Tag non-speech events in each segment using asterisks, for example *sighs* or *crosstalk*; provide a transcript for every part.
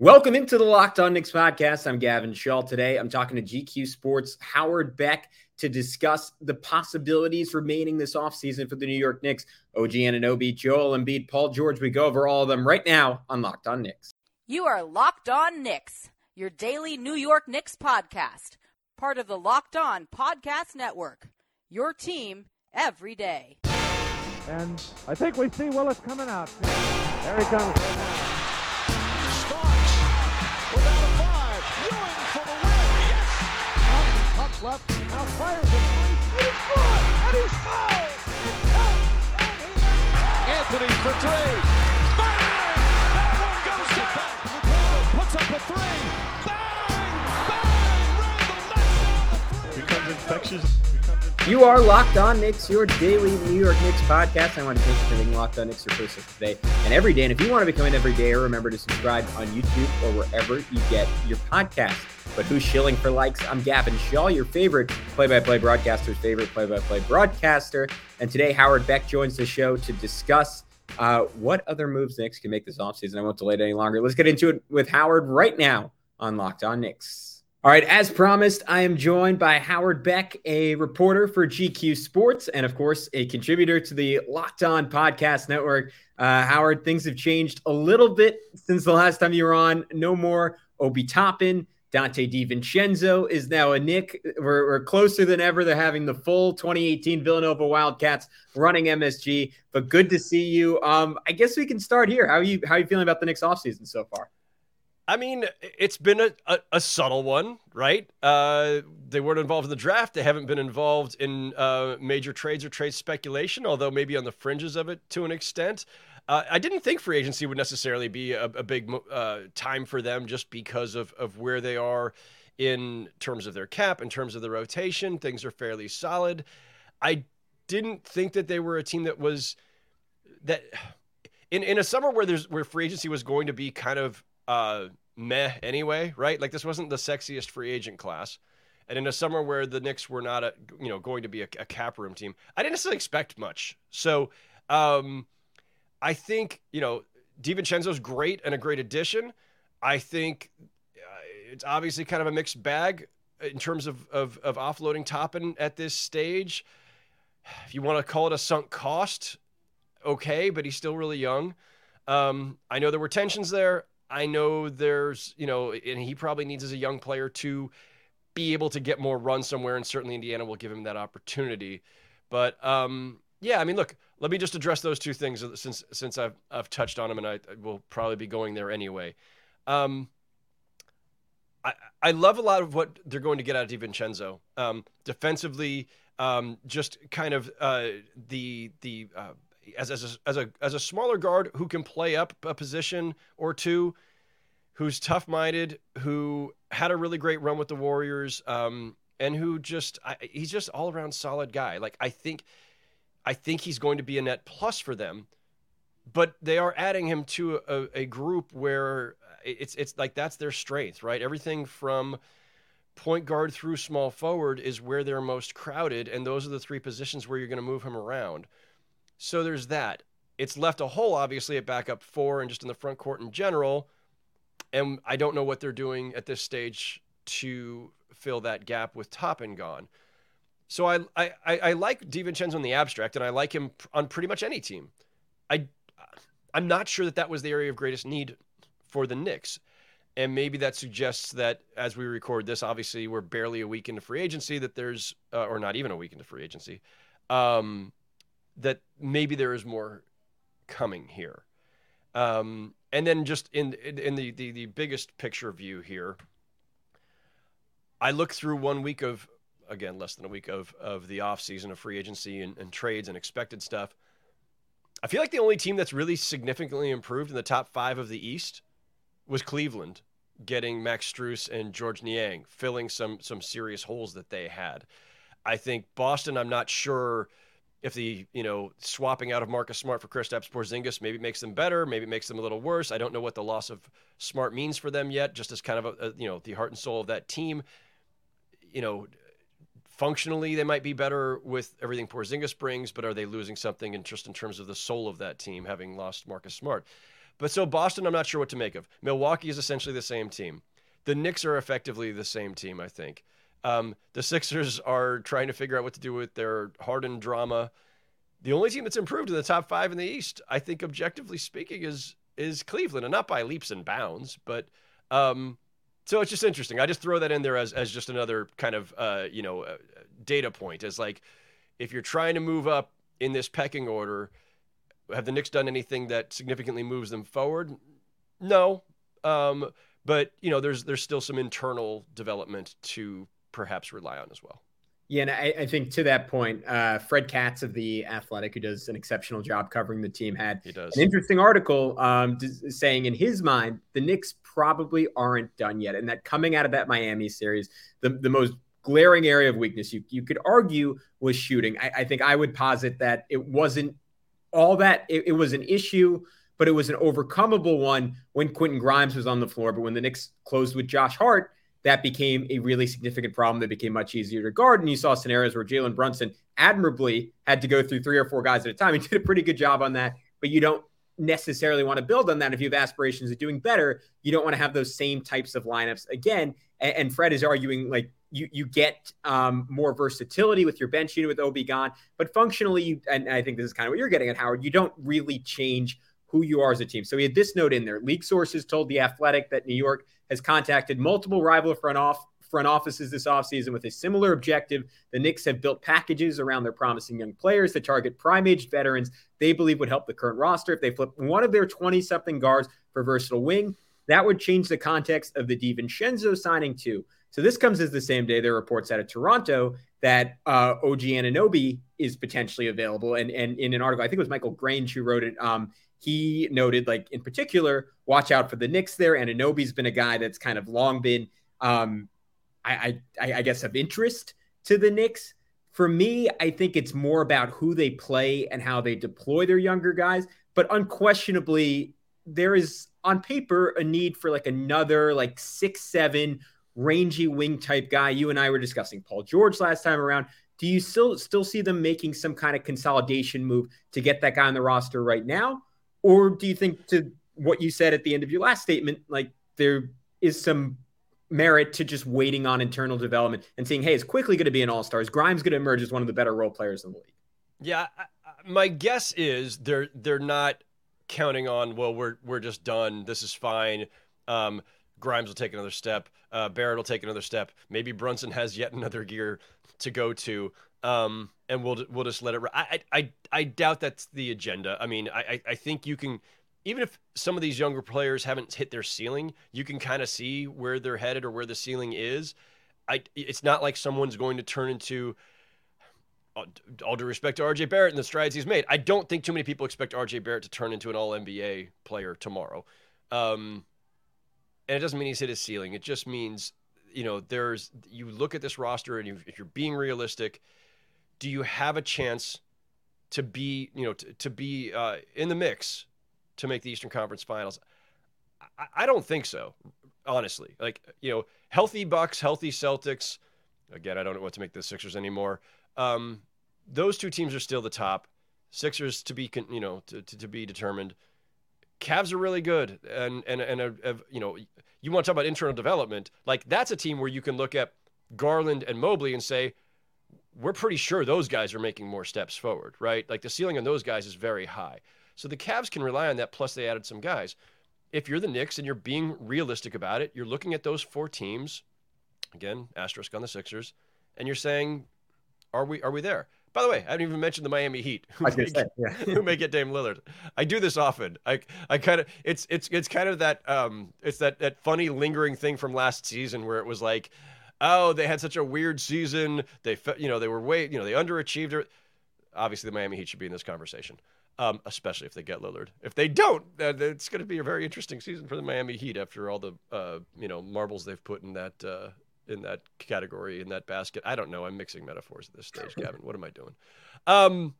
Welcome into the Locked On Knicks podcast. I'm Gavin Schall. Today, I'm talking to GQ Sports Howard Beck to discuss the possibilities remaining this offseason for the New York Knicks. OG Anunoby, Joel Embiid, Paul George. We go over all of them right now on Locked On Knicks. You are Locked On Knicks, your daily New York Knicks podcast, part of the Locked On Podcast Network. Your team every day. And I think we see Willis coming out. There he comes. Left, now fires a three, and he's good, and he's fouled! Anthony for three. Bang! That one goes down. Puts up a three. Bang! Bang! Randle knocks down the three. Becomes infectious. You are Locked On Knicks, your daily New York Knicks podcast. I want to thank you for being Locked On Knicks your first today and every day. And if you want to become an everyday, remember to subscribe on YouTube or wherever you get your podcast. But who's shilling for likes? I'm Gavin Schall, your favorite play-by-play broadcaster's favorite play-by-play broadcaster. And today, Howard Beck joins the show to discuss uh, what other moves Knicks can make this offseason. I won't delay it any longer. Let's get into it with Howard right now on Locked On Knicks. All right, as promised, I am joined by Howard Beck, a reporter for GQ Sports, and of course, a contributor to the Locked On Podcast Network. Uh, Howard, things have changed a little bit since the last time you were on. No more Obi Toppin. Donte DiVincenzo is now a Knick. We're, we're, closer than ever. They're having the full 2018 Villanova Wildcats running MSG. But good to see you. Um, I guess we can start here. How are you? How are you feeling about the Knicks offseason so far? I mean, it's been a, a, a subtle one, right? Uh, they weren't involved in the draft. They haven't been involved in uh, major trades or trade speculation, although maybe on the fringes of it to an extent. Uh, I didn't think free agency would necessarily be a, a big uh, time for them just because of, of where they are in terms of their cap, in terms of the rotation. Things are fairly solid. I didn't think that they were a team that was that in, in a summer where there's where free agency was going to be kind of uh, meh anyway, right? Like this wasn't the sexiest free agent class. And in a summer where the Knicks were not a, you know, going to be a, a cap room team, I didn't necessarily expect much. So um, I think, you know, DiVincenzo's great and a great addition. I think uh, it's obviously kind of a mixed bag in terms of, of, of offloading Toppin at this stage. If you want to call it a sunk cost, okay, but he's still really young. Um, I know there were tensions there. I know there's, you know, and he probably needs as a young player to be able to get more run somewhere, and certainly Indiana will give him that opportunity. But um, yeah, I mean, look, let me just address those two things since since I've I've touched on them, and I, will probably be going there anyway. Um, I I love a lot of what they're going to get out of DiVincenzo. Um, defensively, um, just kind of uh, the the uh, as as a, as a as a smaller guard who can play up a position or two, who's tough minded, who had a really great run with the Warriors, um, and who just I, he's just all around solid guy. Like I think, I think he's going to be a net plus for them, but they are adding him to a, a group where it's it's like that's their strength, right? Everything from point guard through small forward is where they're most crowded, and those are the three positions where you're going to move him around. So there's that. It's left a hole, obviously, at backup four and just in the front court in general. And I don't know what they're doing at this stage to fill that gap with Toppin gone. So I, I, I like DiVincenzo in the abstract, and I like him on pretty much any team. I, I'm not sure that that was the area of greatest need for the Knicks. And maybe that suggests that as we record this, obviously we're barely a week into free agency, that there's, uh, or not even a week into free agency, um, that maybe there is more coming here. Um, and then just in in the, the the biggest picture view here, I look through one week of again less than a week of of the off season of free agency and, and trades and expected stuff. I feel like the only team that's really significantly improved in the top five of the East was Cleveland, getting Max Strus and Georges Niang, filling some some serious holes that they had. I think Boston, I'm not sure if the you know swapping out of Marcus Smart for Kristaps Porzingis maybe makes them better, maybe makes them a little worse. I don't know what the loss of Smart means for them yet. Just as kind of a, a you know the heart and soul of that team. You know, functionally they might be better with everything Porzingis brings, but are they losing something in just in terms of the soul of that team having lost Marcus Smart? But so Boston, I'm not sure what to make of. Milwaukee is essentially the same team. The Knicks are effectively the same team, I think. Um, the Sixers are trying to figure out what to do with their Harden drama. The only team that's improved in the top five in the East, I think, objectively speaking, is is Cleveland, and not by leaps and bounds, but um, so it's just interesting. I just throw that in there as as just another kind of uh, you know uh, data point. As like, if you're trying to move up in this pecking order, have the Knicks done anything that significantly moves them forward? No, um, but you know, there's there's still some internal development to perhaps rely on as well. Yeah, and I, I, think to that point, uh, Fred Katz of the Athletic, who does an exceptional job covering the team, had an interesting article um, saying in his mind the Knicks probably aren't done yet, and that coming out of that Miami series, the the most glaring area of weakness you you could argue was shooting. I, I think I would posit that it wasn't all that it, it was an issue but it was an overcomable one when Quentin Grimes was on the floor. But when the Knicks closed with Josh Hart, that became a really significant problem that became much easier to guard. And you saw scenarios where Jalen Brunson admirably had to go through three or four guys at a time. He did a pretty good job on that, but you don't necessarily want to build on that. If you have aspirations of doing better, you don't want to have those same types of lineups again. And, and Fred is arguing like you you get um, more versatility with your bench unit with Obi gone, but functionally, you, and I think this is kind of what you're getting at, Howard. You don't really change who you are as a team. So he had this note in there. League sources told the Athletic that New York has contacted multiple rival front off front offices this offseason with a similar objective. The Knicks have built packages around their promising young players to target prime aged veterans they believe would help the current roster. If they flip one of their 20 something guards for versatile wing, that would change the context of the DiVincenzo signing too. So this comes as the same day there are reports out of Toronto that uh, OG Anunoby is potentially available. And, and in an article, I think it was Michael Grange who wrote it. Um, he noted, like in particular, watch out for the Knicks there. Anunoby's been a guy that's kind of long been, um, I, I, I guess, of interest to the Knicks. For me, I think it's more about who they play and how they deploy their younger guys. But unquestionably, there is on paper a need for like another like six seven rangy wing type guy. You and I were discussing Paul George last time around. Do you still still see them making some kind of consolidation move to get that guy on the roster right now? Or do you think to what you said at the end of your last statement, like there is some merit to just waiting on internal development and seeing, hey, it's Quickley going to be an all star. Is Grimes going to emerge as one of the better role players in the league? Yeah, my guess is they're they're not counting on. Well, we're we're just done. This is fine. Um, Grimes will take another step. Uh, Barrett will take another step. Maybe Brunson has yet another gear to go to. Um, and we'll we'll just let it. I I I doubt that's the agenda. I mean, I I think you can, even if some of these younger players haven't hit their ceiling, you can kind of see where they're headed or where the ceiling is. I it's not like someone's going to turn into. All due respect to RJ Barrett and the strides he's made, I don't think too many people expect RJ Barrett to turn into an All NBA player tomorrow. Um, and it doesn't mean he's hit his ceiling. It just means, you know, there's you look at this roster and if you're being realistic, do you have a chance to be, you know, to, to be uh, in the mix to make the Eastern Conference Finals? I, I don't think so, honestly. Like, you know, healthy Bucks, healthy Celtics. Again, I don't know what to make the Sixers anymore. Um, those two teams are still the top. Sixers to be, you know, to, to, to be determined. Cavs are really good, and and and uh, uh, you know, you want to talk about internal development. Like that's a team where you can look at Garland and Mobley and say, we're pretty sure those guys are making more steps forward, right? Like the ceiling on those guys is very high. So the Cavs can rely on that. Plus, they added some guys. If you're the Knicks and you're being realistic about it, you're looking at those four teams, again, asterisk on the Sixers, and you're saying, are we are we there? By the way, I didn't even mention the Miami Heat, *laughs* who, may, say, yeah. *laughs* who may get Dame Lillard. I do this often. I I kind of it's it's it's kind of that um it's that that funny lingering thing from last season where it was like oh, they had such a weird season. They, you know, they were way, you know, they underachieved. Obviously, the Miami Heat should be in this conversation, um, especially if they get Lillard. If they don't, then it's going to be a very interesting season for the Miami Heat after all the, uh, you know, marbles they've put in that uh, in that category in that basket. I don't know. I'm mixing metaphors at this stage, *laughs* Gavin. What am I doing? Um,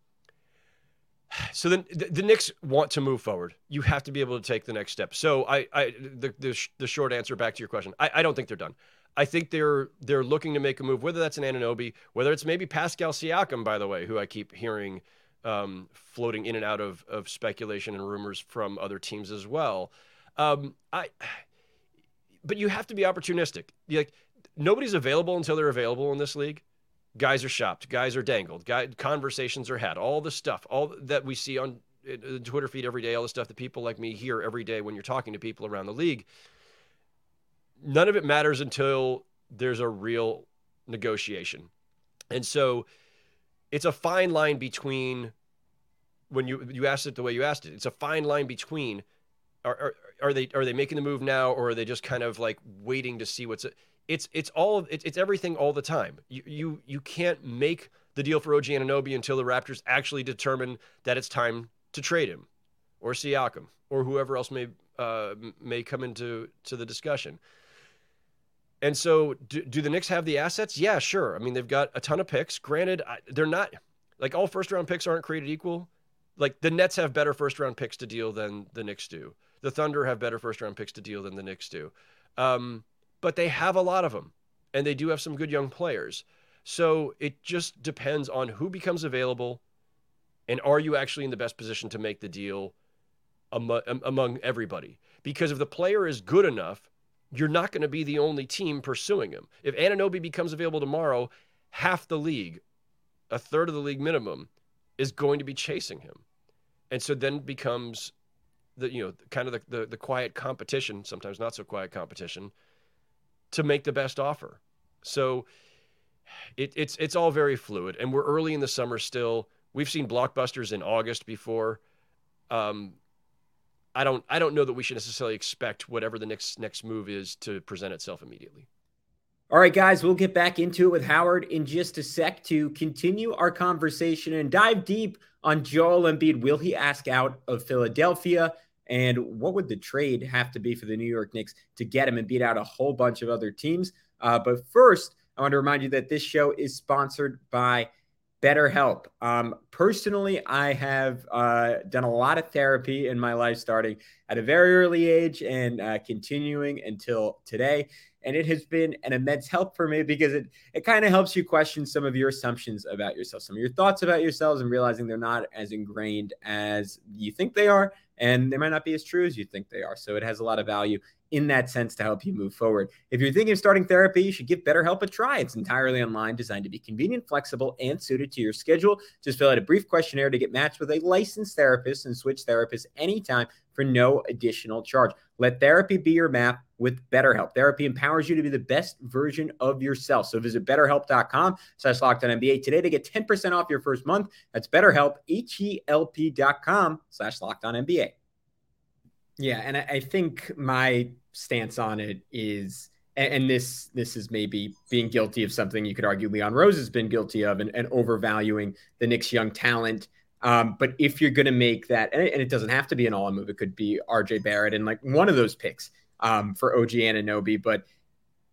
so then the, the, Knicks want to move forward. You have to be able to take the next step. So I, I the, the, the short answer back to your question, I, I don't think they're done. I think they're they're looking to make a move, whether that's an Anunoby, whether it's maybe Pascal Siakam, by the way, who I keep hearing um, floating in and out of, of speculation and rumors from other teams as well. Um, I, but you have to be opportunistic. Like nobody's available until they're available in this league. Guys are shopped, guys are dangled, guy, conversations are had, all the stuff, all that we see on the Twitter feed every day, all the stuff that people like me hear every day when you're talking to people around the league. None of it matters until there's a real negotiation. And so it's a fine line between when you you asked it the way you asked it. It's a fine line between are, are, are they are they making the move now or are they just kind of like waiting to see what's it's it's all it's, it's everything all the time. You you you can't make the deal for OG Anunoby until the Raptors actually determine that it's time to trade him or Siakam or whoever else may uh, may come into to the discussion. And so, do, do, the Knicks have the assets? Yeah, sure. I mean, they've got a ton of picks. Granted, they're not like all first round picks aren't created equal. Like the Nets have better first round picks to deal than the Knicks do. The Thunder have better first round picks to deal than the Knicks do. Um, but they have a lot of them, and they do have some good young players. So it just depends on who becomes available, and are you actually in the best position to make the deal among, everybody? Because if the player is good enough you're not going to be the only team pursuing him. If Anunoby becomes available tomorrow, half the league, a third of the league minimum, is going to be chasing him. And so then becomes the you know kind of the, the, the quiet competition, sometimes not so quiet competition, to make the best offer. So it, it's it's all very fluid, and we're early in the summer still. We've seen blockbusters in August before. Um, I don't I don't know that we should necessarily expect whatever the next next move is to present itself immediately. All right, guys, we'll get back into it with Howard in just a sec to continue our conversation and dive deep on Joel Embiid. Will he ask out of Philadelphia? And what would the trade have to be for the New York Knicks to get him and beat out a whole bunch of other teams? Uh, but first, I want to remind you that this show is sponsored by BetterHelp. Um, personally, I have uh, done a lot of therapy in my life, starting at a very early age and uh, continuing until today. And it has been an immense help for me because it it kind of helps you question some of your assumptions about yourself, some of your thoughts about yourselves, and realizing they're not as ingrained as you think they are, and they might not be as true as you think they are. So it has a lot of value in that sense to help you move forward. If you're thinking of starting therapy, you should give BetterHelp a try. It's entirely online, designed to be convenient, flexible, and suited to your schedule. Just fill out a brief questionnaire to get matched with a licensed therapist and switch therapists anytime for no additional charge. Let therapy be your map with BetterHelp. Therapy empowers you to be the best version of yourself. So visit betterhelp.com slash NBA today to get 10% off your first month. That's BetterHelp, H-E-L-P dot com slash NBA. Yeah, and I think my stance on it is and this this is maybe being guilty of something you could argue Leon Rose has been guilty of and, and overvaluing the Knicks young talent. Um, but if you're going to make that, and it, and it, doesn't have to be an all in move, it could be RJ Barrett and like one of those picks um, for OG Anunoby. But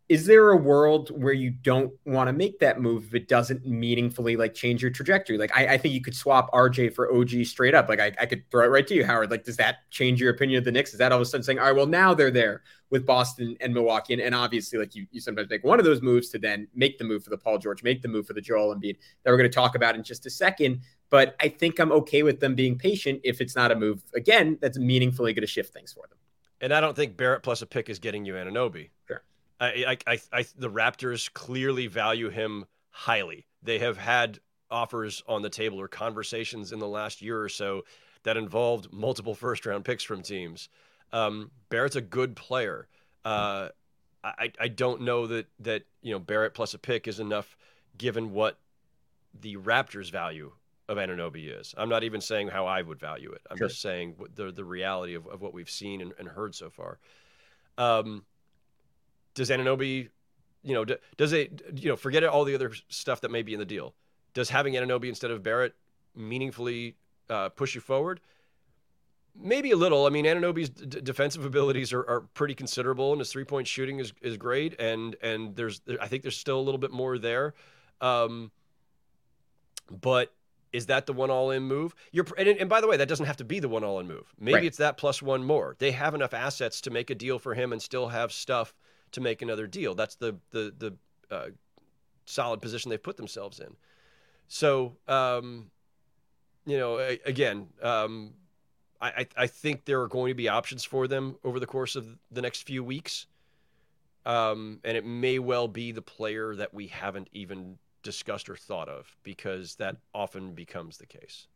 is there a world where you don't want to make that move if it doesn't meaningfully like change your trajectory? Like I, I think you could swap RJ for OG straight up. Like I, I, could throw it right to you, Howard. Like, does that change your opinion of the Knicks? Is that all of a sudden saying, all right, well now they're there with Boston and Milwaukee, and, and obviously like you, you sometimes make one of those moves to then make the move for the Paul George, make the move for the Joel Embiid that we're going to talk about in just a second. But I think I'm okay with them being patient if it's not a move again that's meaningfully going to shift things for them. And I don't think Barrett plus a pick is getting you Anunoby. Sure. I, I, I, the Raptors clearly value him highly. They have had offers on the table or conversations in the last year or so that involved multiple first round picks from teams. Um, Barrett's a good player. Uh, I, I don't know that that you know Barrett plus a pick is enough given what the Raptors value of Anunoby is. I'm not even saying how I would value it. I'm sure. just saying the the reality of, of what we've seen and, and heard so far. Um, does Anunoby, you know, does it, you know, forget all the other stuff that may be in the deal. Does having Anunoby instead of Barrett meaningfully uh, push you forward? Maybe a little. I mean, Anunoby's d- defensive abilities are, are pretty considerable, and his three point shooting is, is great. And and there's I think there's still a little bit more there. Um, but is that the one all in move? You're and, and, by the way, that doesn't have to be the one all in move. Maybe right. it's that plus one more. They have enough assets to make a deal for him and still have stuff to make another deal. That's the the the uh, solid position they've put themselves in. So um, you know, again, um, I, I think there are going to be options for them over the course of the next few weeks. Um, and it may well be the player that we haven't even discussed or thought of because that often becomes the case.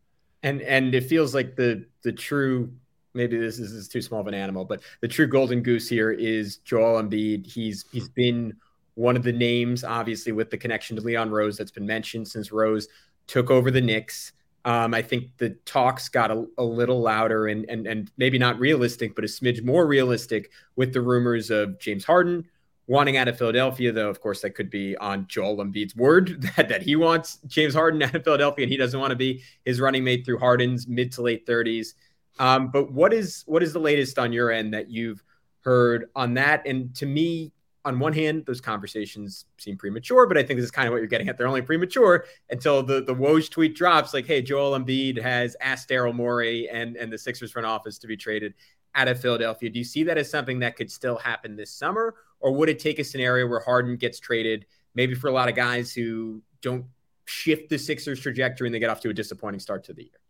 And and it feels like the the true maybe this is, this is too small of an animal, but the true golden goose here is Joel Embiid. He's he's been one of the names, obviously, with the connection to Leon Rose that's been mentioned since Rose took over the Knicks. Um, I think the talks got a, a, little louder and, and and maybe not realistic, but a smidge more realistic with the rumors of James Harden wanting out of Philadelphia. Though, of course, that could be on Joel Embiid's word *laughs* that, that he wants James Harden out of Philadelphia and he doesn't want to be his running mate through Harden's mid to late 30s. Um, but what is what is the latest on your end that you've heard on that? And to me, on one hand, those conversations seem premature, but I think this is kind of what you're getting at. They're only premature until the the Woj tweet drops, like, "Hey, Joel Embiid has asked Daryl Morey and and the Sixers front office to be traded out of Philadelphia." Do you see that as something that could still happen this summer, or would it take a scenario where Harden gets traded, maybe for a lot of guys who don't shift the Sixers trajectory and they get off to a disappointing start to the year?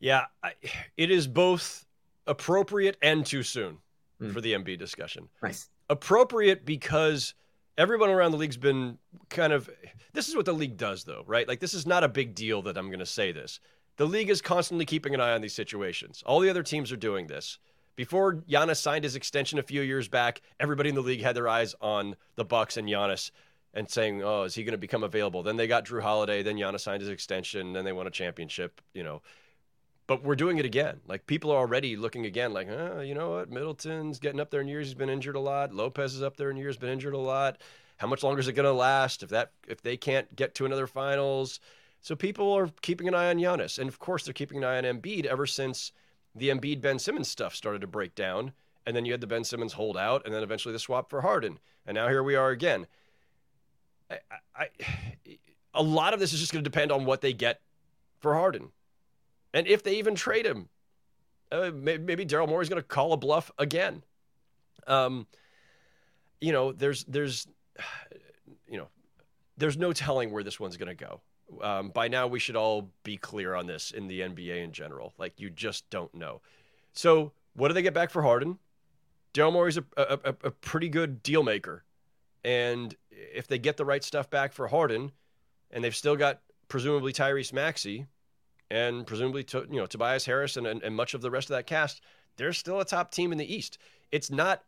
Yeah, I, it is both appropriate and too soon mm. for the Embiid discussion. Nice. Appropriate because everyone around the league's been kind of this is what the league does though right? Like this is not a big deal that i'm going to say this. The league is constantly keeping an eye on these situations. All the other teams are doing this. Before Giannis signed his extension a few years back everybody in the league had their eyes on the bucks and Giannis and saying oh is he going to become available? Then they got Jrue Holiday then Giannis signed his extension then they won a championship you know but we're doing it again. Like people are already looking again, like, oh, you know what? Middleton's getting up there in years. He's been injured a lot. Lopez is up there in years, been injured a lot. How much longer is it going to last if that if they can't get to another finals? So people are keeping an eye on Giannis, and of course they're keeping an eye on Embiid ever since the Embiid Ben Simmons stuff started to break down, and then you had the Ben Simmons holdout, and then eventually the swap for Harden, and now here we are again. I, I, a lot of this is just going to depend on what they get for Harden and if they even trade him. Uh, maybe Daryl Morey's going to call a bluff again. Um, you know, there's there's *sighs* you know, there's no telling where this one's going to go. Um, by now, we should all be clear on this in the NBA in general. Like, you just don't know. So, what do they get back for Harden? Daryl Morey's a, a, a, pretty good deal maker. And if they get the right stuff back for Harden, and they've still got presumably Tyrese Maxey, and presumably to, you know Tobias Harris and, and, and much of the rest of that cast, they're still a top team in the East. It's not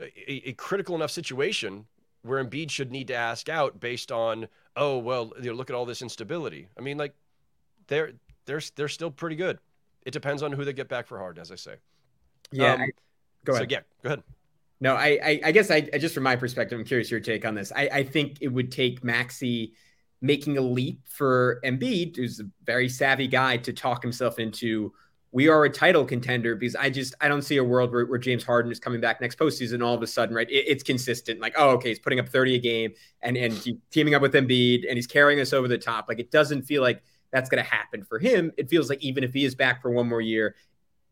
a, a, critical enough situation where Embiid should need to ask out based on oh well you know, look at all this instability. I mean like they're they're they're still pretty good. It depends on who they get back for Harden, as I say. Yeah, um, I, go ahead. So yeah, go ahead. No, I, I, I guess I, just from my perspective, I'm curious your take on this. I, I think it would take Maxey making a leap for Embiid, who's a very savvy guy, to talk himself into we are a title contender because I just I don't see a world where, where James Harden is coming back next postseason all of a sudden, right? It, it's consistent. Like, oh, okay, he's putting up 30 a game and and he's teaming up with Embiid and he's carrying us over the top. Like, it doesn't feel like that's going to happen for him. It feels like even if he is back for one more year,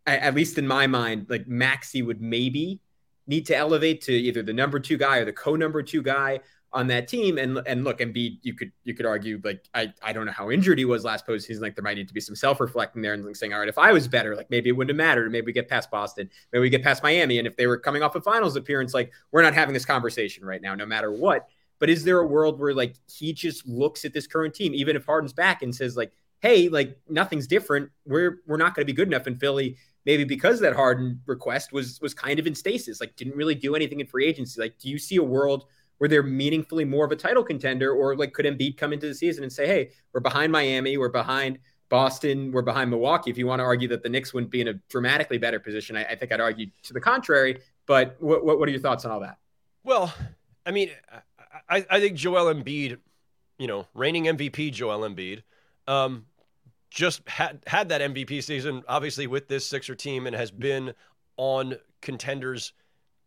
at least in my mind, like Maxey would maybe need to elevate to either the number two guy or the co number two guy on that team. And and look, Embiid, you could you could argue like I I don't know how injured he was last postseason. Like there might need to be some self reflecting there and like saying, all right, if I was better, like maybe it wouldn't have mattered. Maybe we get past Boston, maybe we get past Miami. And if they were coming off a finals appearance, like we're not having this conversation right now, no matter what. But is there a world where like he just looks at this current team, even if Harden's back, and says like, hey, like nothing's different. We're we're not going to be good enough in Philly maybe because that Harden request was was kind of in stasis, like didn't really do anything in free agency. Like, do you see a world where they're meaningfully more of a title contender, or like could Embiid come into the season and say, "Hey, we're behind Miami, we're behind Boston, we're behind Milwaukee." If you want to argue that the Knicks wouldn't be in a dramatically better position, I, I think I'd argue to the contrary. But what, what, what are your thoughts on all that? Well, I mean, I, I think Joel Embiid, you know, reigning MVP Joel Embiid, um, just had had that MVP season, obviously with this Sixer team, and has been on contenders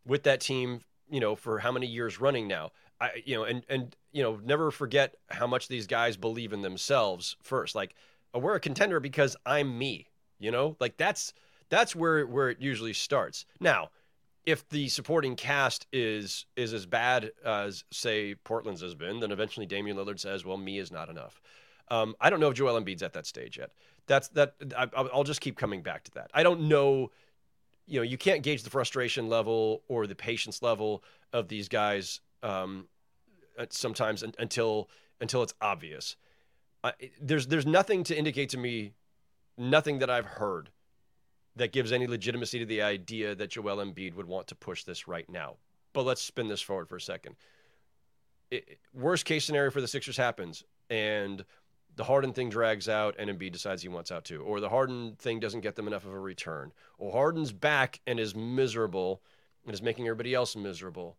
with that team you know, for how many years running now. I, you know, and and you know, never forget how much these guys believe in themselves first. Like, oh, we're a contender because I'm me. You know, like that's that's where where it usually starts. Now, if the supporting cast is is as bad as say Portland's has been, then eventually Damian Lillard says, "Well, me is not enough." Um, I don't know if Joel Embiid's at that stage yet. That's that. I, I'll just keep coming back to that. I don't know. You know, you can't gauge the frustration level or the patience level of these guys um, sometimes until until it's obvious. Uh, there's there's nothing to indicate to me, nothing that I've heard that gives any legitimacy to the idea that Joel Embiid would want to push this right now. But let's spin this forward for a second. It, worst case scenario for the Sixers happens, and the Harden thing drags out, and Embiid decides he wants out too, or the Harden thing doesn't get them enough of a return, or Harden's back and is miserable and is making everybody else miserable.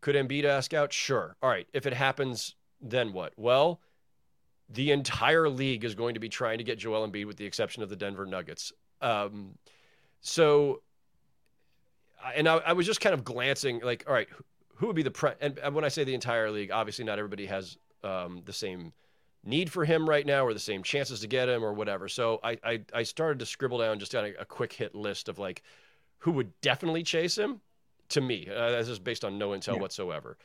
Could Embiid ask out? Sure. All right. If it happens, then what? Well, the entire league is going to be trying to get Joel Embiid, with the exception of the Denver Nuggets. Um, so, and I, I, was just kind of glancing, like, all right, who would be the pre? And, when I say the entire league, obviously not everybody has um, the same need for him right now or the same chances to get him or whatever. So I I, I started to scribble down just a, a, quick hit list of like who would definitely chase him. To me, uh, this is based on no intel yeah. whatsoever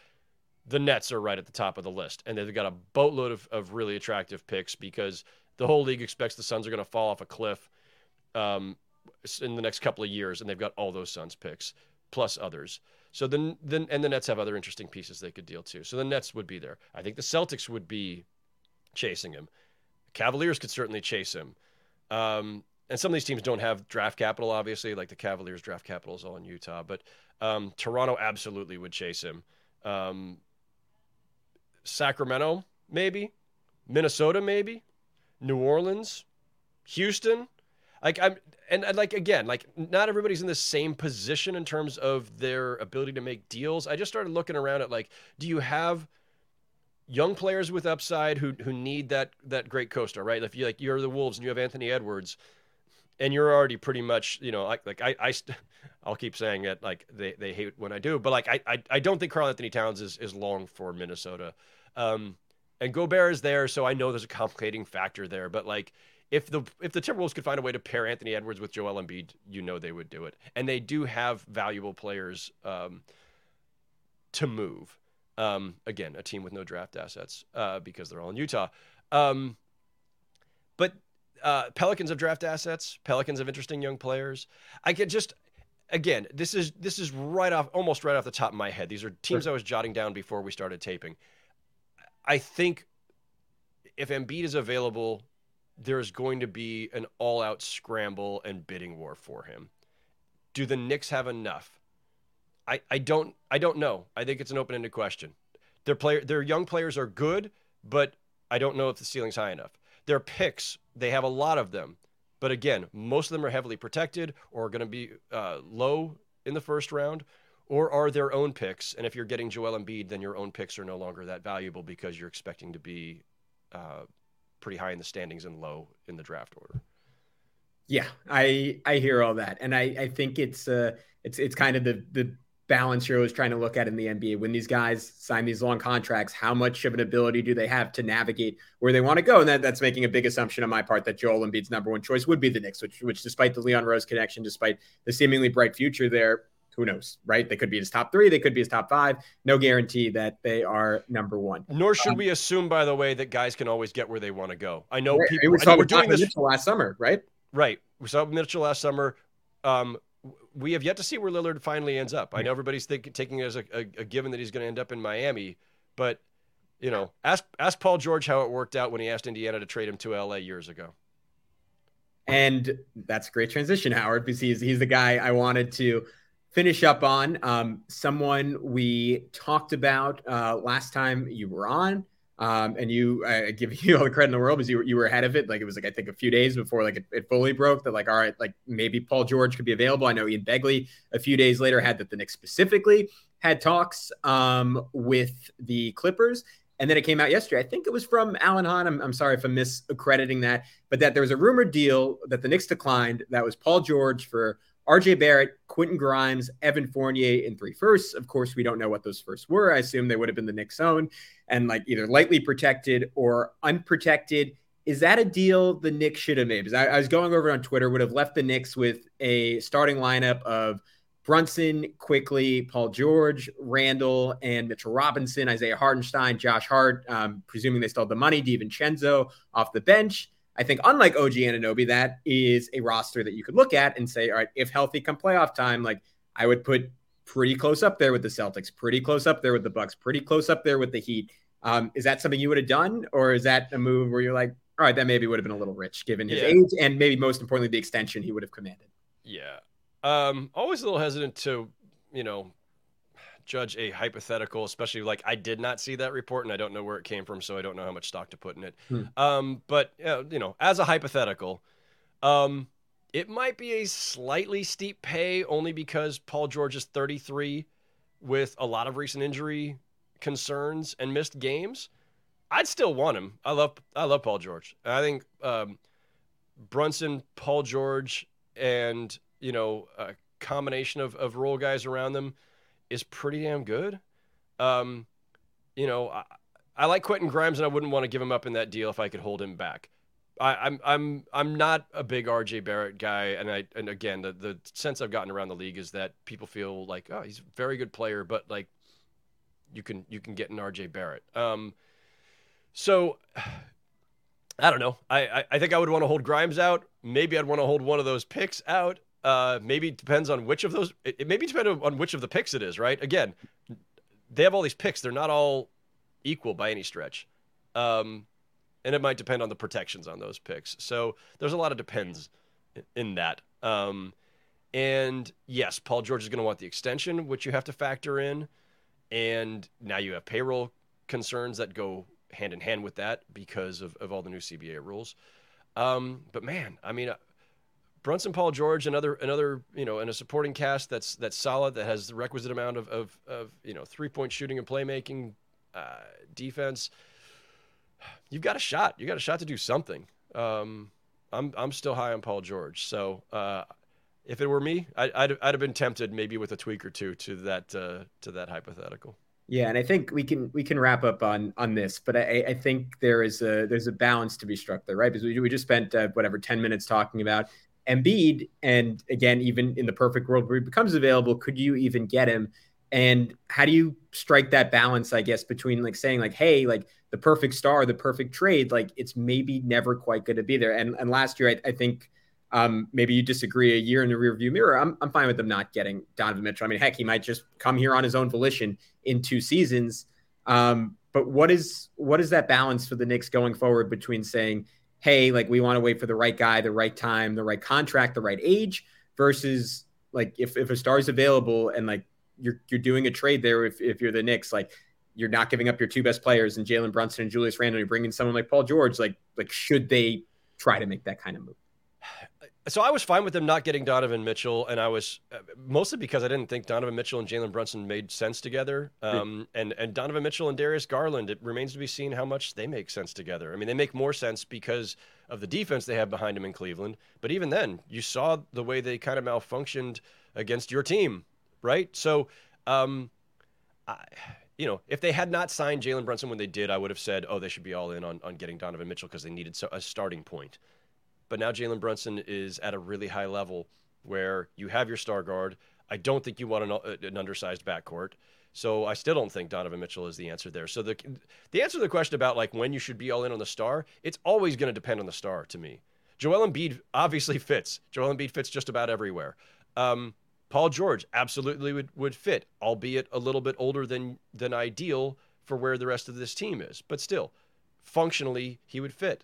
the Nets are right at the top of the list, and they've got a boatload of, of really attractive picks because the whole league expects the Suns are going to fall off a cliff um, in the next couple of years, and they've got all those Suns picks plus others. So then, then, and the Nets have other interesting pieces they could deal to. So the Nets would be there. I think the Celtics would be chasing him. Cavaliers could certainly chase him. Um, and some of these teams don't have draft capital, obviously, like the Cavaliers' draft capital is all in Utah. But um, Toronto absolutely would chase him. Um, Sacramento, maybe, Minnesota, maybe, New Orleans, Houston. Like I'm, and, like again, like not everybody's in the same position in terms of their ability to make deals. I just started looking around at like, do you have young players with upside who who need that that great co-star, right? If you like you're the Wolves and you have Anthony Edwards, and you're already pretty much, you know, like like I I st- *laughs* I'll keep saying it like they, they hate when I do, but like I, I I don't think Karl-Anthony Towns is is long for Minnesota. Um, and Gobert is there, so I know there's a complicating factor there. But like, if the if the Timberwolves could find a way to pair Anthony Edwards with Joel Embiid, you know they would do it. And they do have valuable players um, to move. Um, again, a team with no draft assets uh, because they're all in Utah. Um, but uh, Pelicans have draft assets. Pelicans have interesting young players. I could just again, this is this is right off almost right off the top of my head. These are teams sure. I was jotting down before we started taping. I think if Embiid is available, there's going to be an all out scramble and bidding war for him. Do the Knicks have enough? I, I don't I don't know. I think it's an open ended question. Their player their young players are good, but I don't know if the ceiling's high enough. Their picks, they have a lot of them. But again, most of them are heavily protected or going to be uh, low in the first round or are their own picks? And if you're getting Joel Embiid, then your own picks are no longer that valuable because you're expecting to be uh, pretty high in the standings and low in the draft order. Yeah, I I hear all that, and I I think it's uh it's it's kind of the the balance you're always trying to look at in the NBA. When these guys sign these long contracts, how much of an ability do they have to navigate where they want to go? And that, that's making a big assumption on my part that Joel Embiid's number one choice would be the Knicks, which, which despite the Leon Rose connection, despite the seemingly bright future there, who knows, right? They could be his top three, they could be his top five. No guarantee that they are number one. Nor should um, we assume, by the way, that guys can always get where they want to go. I know right. people. We saw we're doing this Mitchell last summer, right? Right. We saw Mitchell last summer. Um, we have yet to see where Lillard finally ends up. I know everybody's think, taking it as a, a, a given that he's going to end up in Miami, but you know, ask ask Paul George how it worked out when he asked Indiana to trade him to LA years ago. And that's a great transition, Howard, because he's he's the guy I wanted to finish up on um, someone we talked about uh, last time you were on. Um, and you I give *laughs* you all the credit in the world because you were, you were ahead of it. Like it was like I think a few days before like it, it, fully broke that like all right like maybe Paul George could be available. I know Ian Begley a few days later had that the Knicks specifically had talks um, with the Clippers. And then it came out yesterday. I think it was from Alan Hahn. I'm, I'm sorry if I'm miscrediting that, but that there was a rumored deal that the Knicks declined. That was Paul George for RJ Barrett, Quentin Grimes, Evan Fournier in three firsts. Of course, we don't know what those firsts were. I assume they would have been the Knicks' own and like either lightly protected or unprotected. Is that a deal the Knicks should have made? Because I, I was going over on Twitter, would have left the Knicks with a starting lineup of Brunson, Quickley, Paul George, Randle, and Mitchell Robinson, Isaiah Hartenstein, Josh Hart, um, presuming they still have the money, DiVincenzo off the bench. I think, unlike OG Anunoby, that is a roster that you could look at and say, all right, if healthy come playoff time, like I would put pretty close up there with the Celtics, pretty close up there with the Bucks, pretty close up there with the Heat. Um, is that something you would have done, or is that a move where you're like, all right, that maybe would have been a little rich given his Yeah. age and maybe most importantly the extension he would have commanded? Yeah. Um, always a little hesitant to, you know, judge a hypothetical, especially like I did not see that report and I don't know where it came from, so I don't know how much stock to put in it. Hmm. Um, but uh, you know, as a hypothetical, um, it might be a slightly steep pay only because Paul George is 33 with a lot of recent injury concerns and missed games. I'd still want him. I love I love Paul George. I think um, Brunson, Paul George, and you know a combination of, of role guys around them is pretty damn good. Um, you know, I, I like Quentin Grimes, and I wouldn't want to give him up in that deal if I could hold him back. I, I'm I'm I'm not a big RJ Barrett guy, and I and again the the sense I've gotten around the league is that people feel like oh he's a very good player, but like you can you can get an RJ Barrett. Um, so *sighs* I don't know. I, I, I think I would want to hold Grimes out. Maybe I'd want to hold one of those picks out. Uh, maybe depends on which of those. It, it maybe depends on which of the picks it is. Right? Again, they have all these picks. They're not all equal by any stretch. Um, and it might depend on the protections on those picks. So there's a lot of depends in that. Um, and yes, Paul George is going to want the extension, which you have to factor in. And now you have payroll concerns that go hand in hand with that because of, of all the new CBA rules. Um, but man, I mean, Brunson, Paul George, another another you know, in a supporting cast that's that's solid, that has the requisite amount of of, of you know three point shooting and playmaking, uh, defense. You've got a shot. You got a shot to do something. Um, I'm I'm still high on Paul George. So uh, if it were me, I, I'd I'd have been tempted maybe with a tweak or two to that uh, to that hypothetical. Yeah, and I think we can we can wrap up on on this, but I, I think there is a there's a balance to be struck there, right? Because we, we just spent uh, whatever ten minutes talking about Embiid, and again, even in the perfect world where he becomes available, could you even get him? And how do you strike that balance, I guess, between like saying like, hey, like the perfect star, the perfect trade, like it's maybe never quite going to be there. And and last year, I, I think um, maybe you disagree. A year in the rearview mirror, I'm I'm fine with them not getting Donovan Mitchell. I mean, heck, he might just come here on his own volition in two seasons. Um, but what is what is that balance for the Knicks going forward between saying, hey, like we want to wait for the right guy, the right time, the right contract, the right age, versus like if if a star is available and like you're you're doing a trade there if if you're the Knicks, like you're not giving up your two best players and Jalen Brunson and Julius Randle, you're bringing someone like Paul George, like like should they try to make that kind of move? So I was fine with them not getting Donovan Mitchell, and I was uh, mostly because I didn't think Donovan Mitchell and Jalen Brunson made sense together. Um, and and Donovan Mitchell and Darius Garland, it remains to be seen how much they make sense together. I mean, they make more sense because of the defense they have behind them in Cleveland. But even then, you saw the way they kind of malfunctioned against your team, right? So, um, I, you know, if they had not signed Jalen Brunson when they did, I would have said, oh, they should be all in on on getting Donovan Mitchell because they needed so, a starting point. But now Jalen Brunson is at a really high level where you have your star guard. I don't think you want an, an undersized backcourt. So I still don't think Donovan Mitchell is the answer there. So the the answer to the question about like when you should be all in on the star, it's always going to depend on the star to me. Joel Embiid obviously *laughs* fits. Joel Embiid fits just about everywhere. Um, Paul George absolutely would, would fit, albeit a little bit older than than ideal for where the rest of this team is. But still, functionally, he would fit.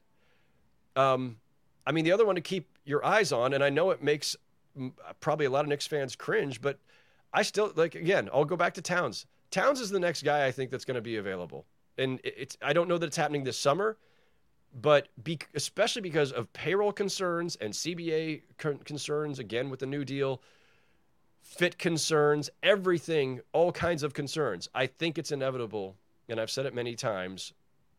Um, I mean, the other one to keep your eyes on, and I know it makes mm, probably a lot of Knicks fans cringe, but I still like again. I'll go back to Towns. Towns is the next guy I think that's going to be available, and it's. I don't know that it's happening this summer, but be, especially because of payroll concerns and CBA con- concerns again with the new deal, fit concerns, everything, all kinds of concerns. I think it's inevitable, and I've said it many times.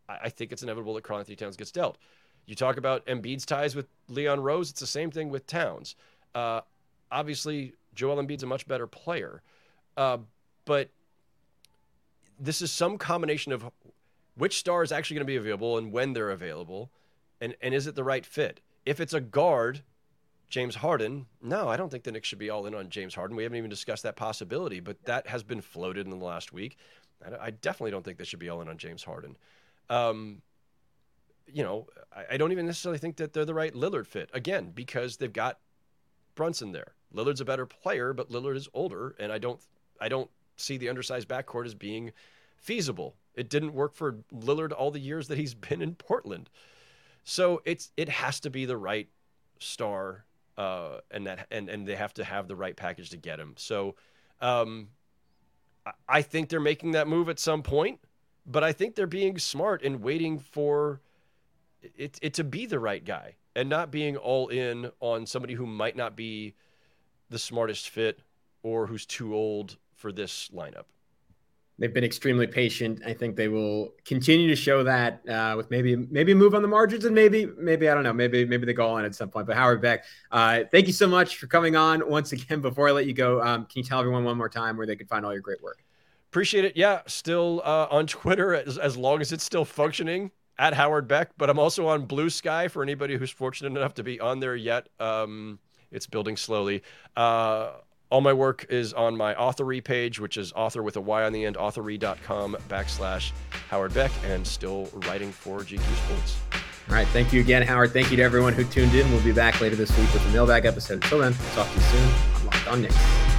I, I think it's inevitable that Karl-Anthony Towns gets dealt. You talk about Embiid's ties with Leon Rose. It's the same thing with Towns. Uh, obviously, Joel Embiid's a much better player, uh, but this is some combination of which star is actually going to be available and when they're available, and and is it the right fit? If it's a guard, James Harden. No, I don't think the Knicks should be all in on James Harden. We haven't even discussed that possibility, but that has been floated in the last week. I, definitely don't think they should be all in on James Harden. Um, you know, I, I don't even necessarily think that they're the right Lillard fit again because they've got Brunson there. Lillard's a better player, but Lillard is older, and I don't, I don't see the undersized backcourt as being feasible. It didn't work for Lillard all the years that he's *laughs* been in Portland. So it's it has to be the right star, uh, and that and and they have to have the right package to get him. So, um, I think they're making that move at some point, but I think they're being smart and waiting for it, it to be the right guy and not being all in on somebody who might not be the smartest fit or who's too old for this lineup. They've been extremely patient. I think they will continue to show that uh, with maybe maybe a move on the margins and maybe maybe I don't know maybe maybe they go on at some point. But Howard Beck, uh, thank you so much for coming on once again. *laughs* Before I let you go, um, can you tell everyone one more time where they can find all your great work? Appreciate it. Yeah, still uh, on Twitter as, as long as it's still functioning at Howard Beck, but I'm also on Blue Sky for anybody who's fortunate enough to be on there yet. Um, it's building slowly. Uh, all my work is on my Authory page, which is author with a Y on the end, authory.com backslash Howard Beck, and still writing for GQ Sports. All right. Thank you again, Howard. Thank you to everyone who tuned in. We'll be back later this week with a mailbag episode. Until then, talk to you soon on Locked On Knicks.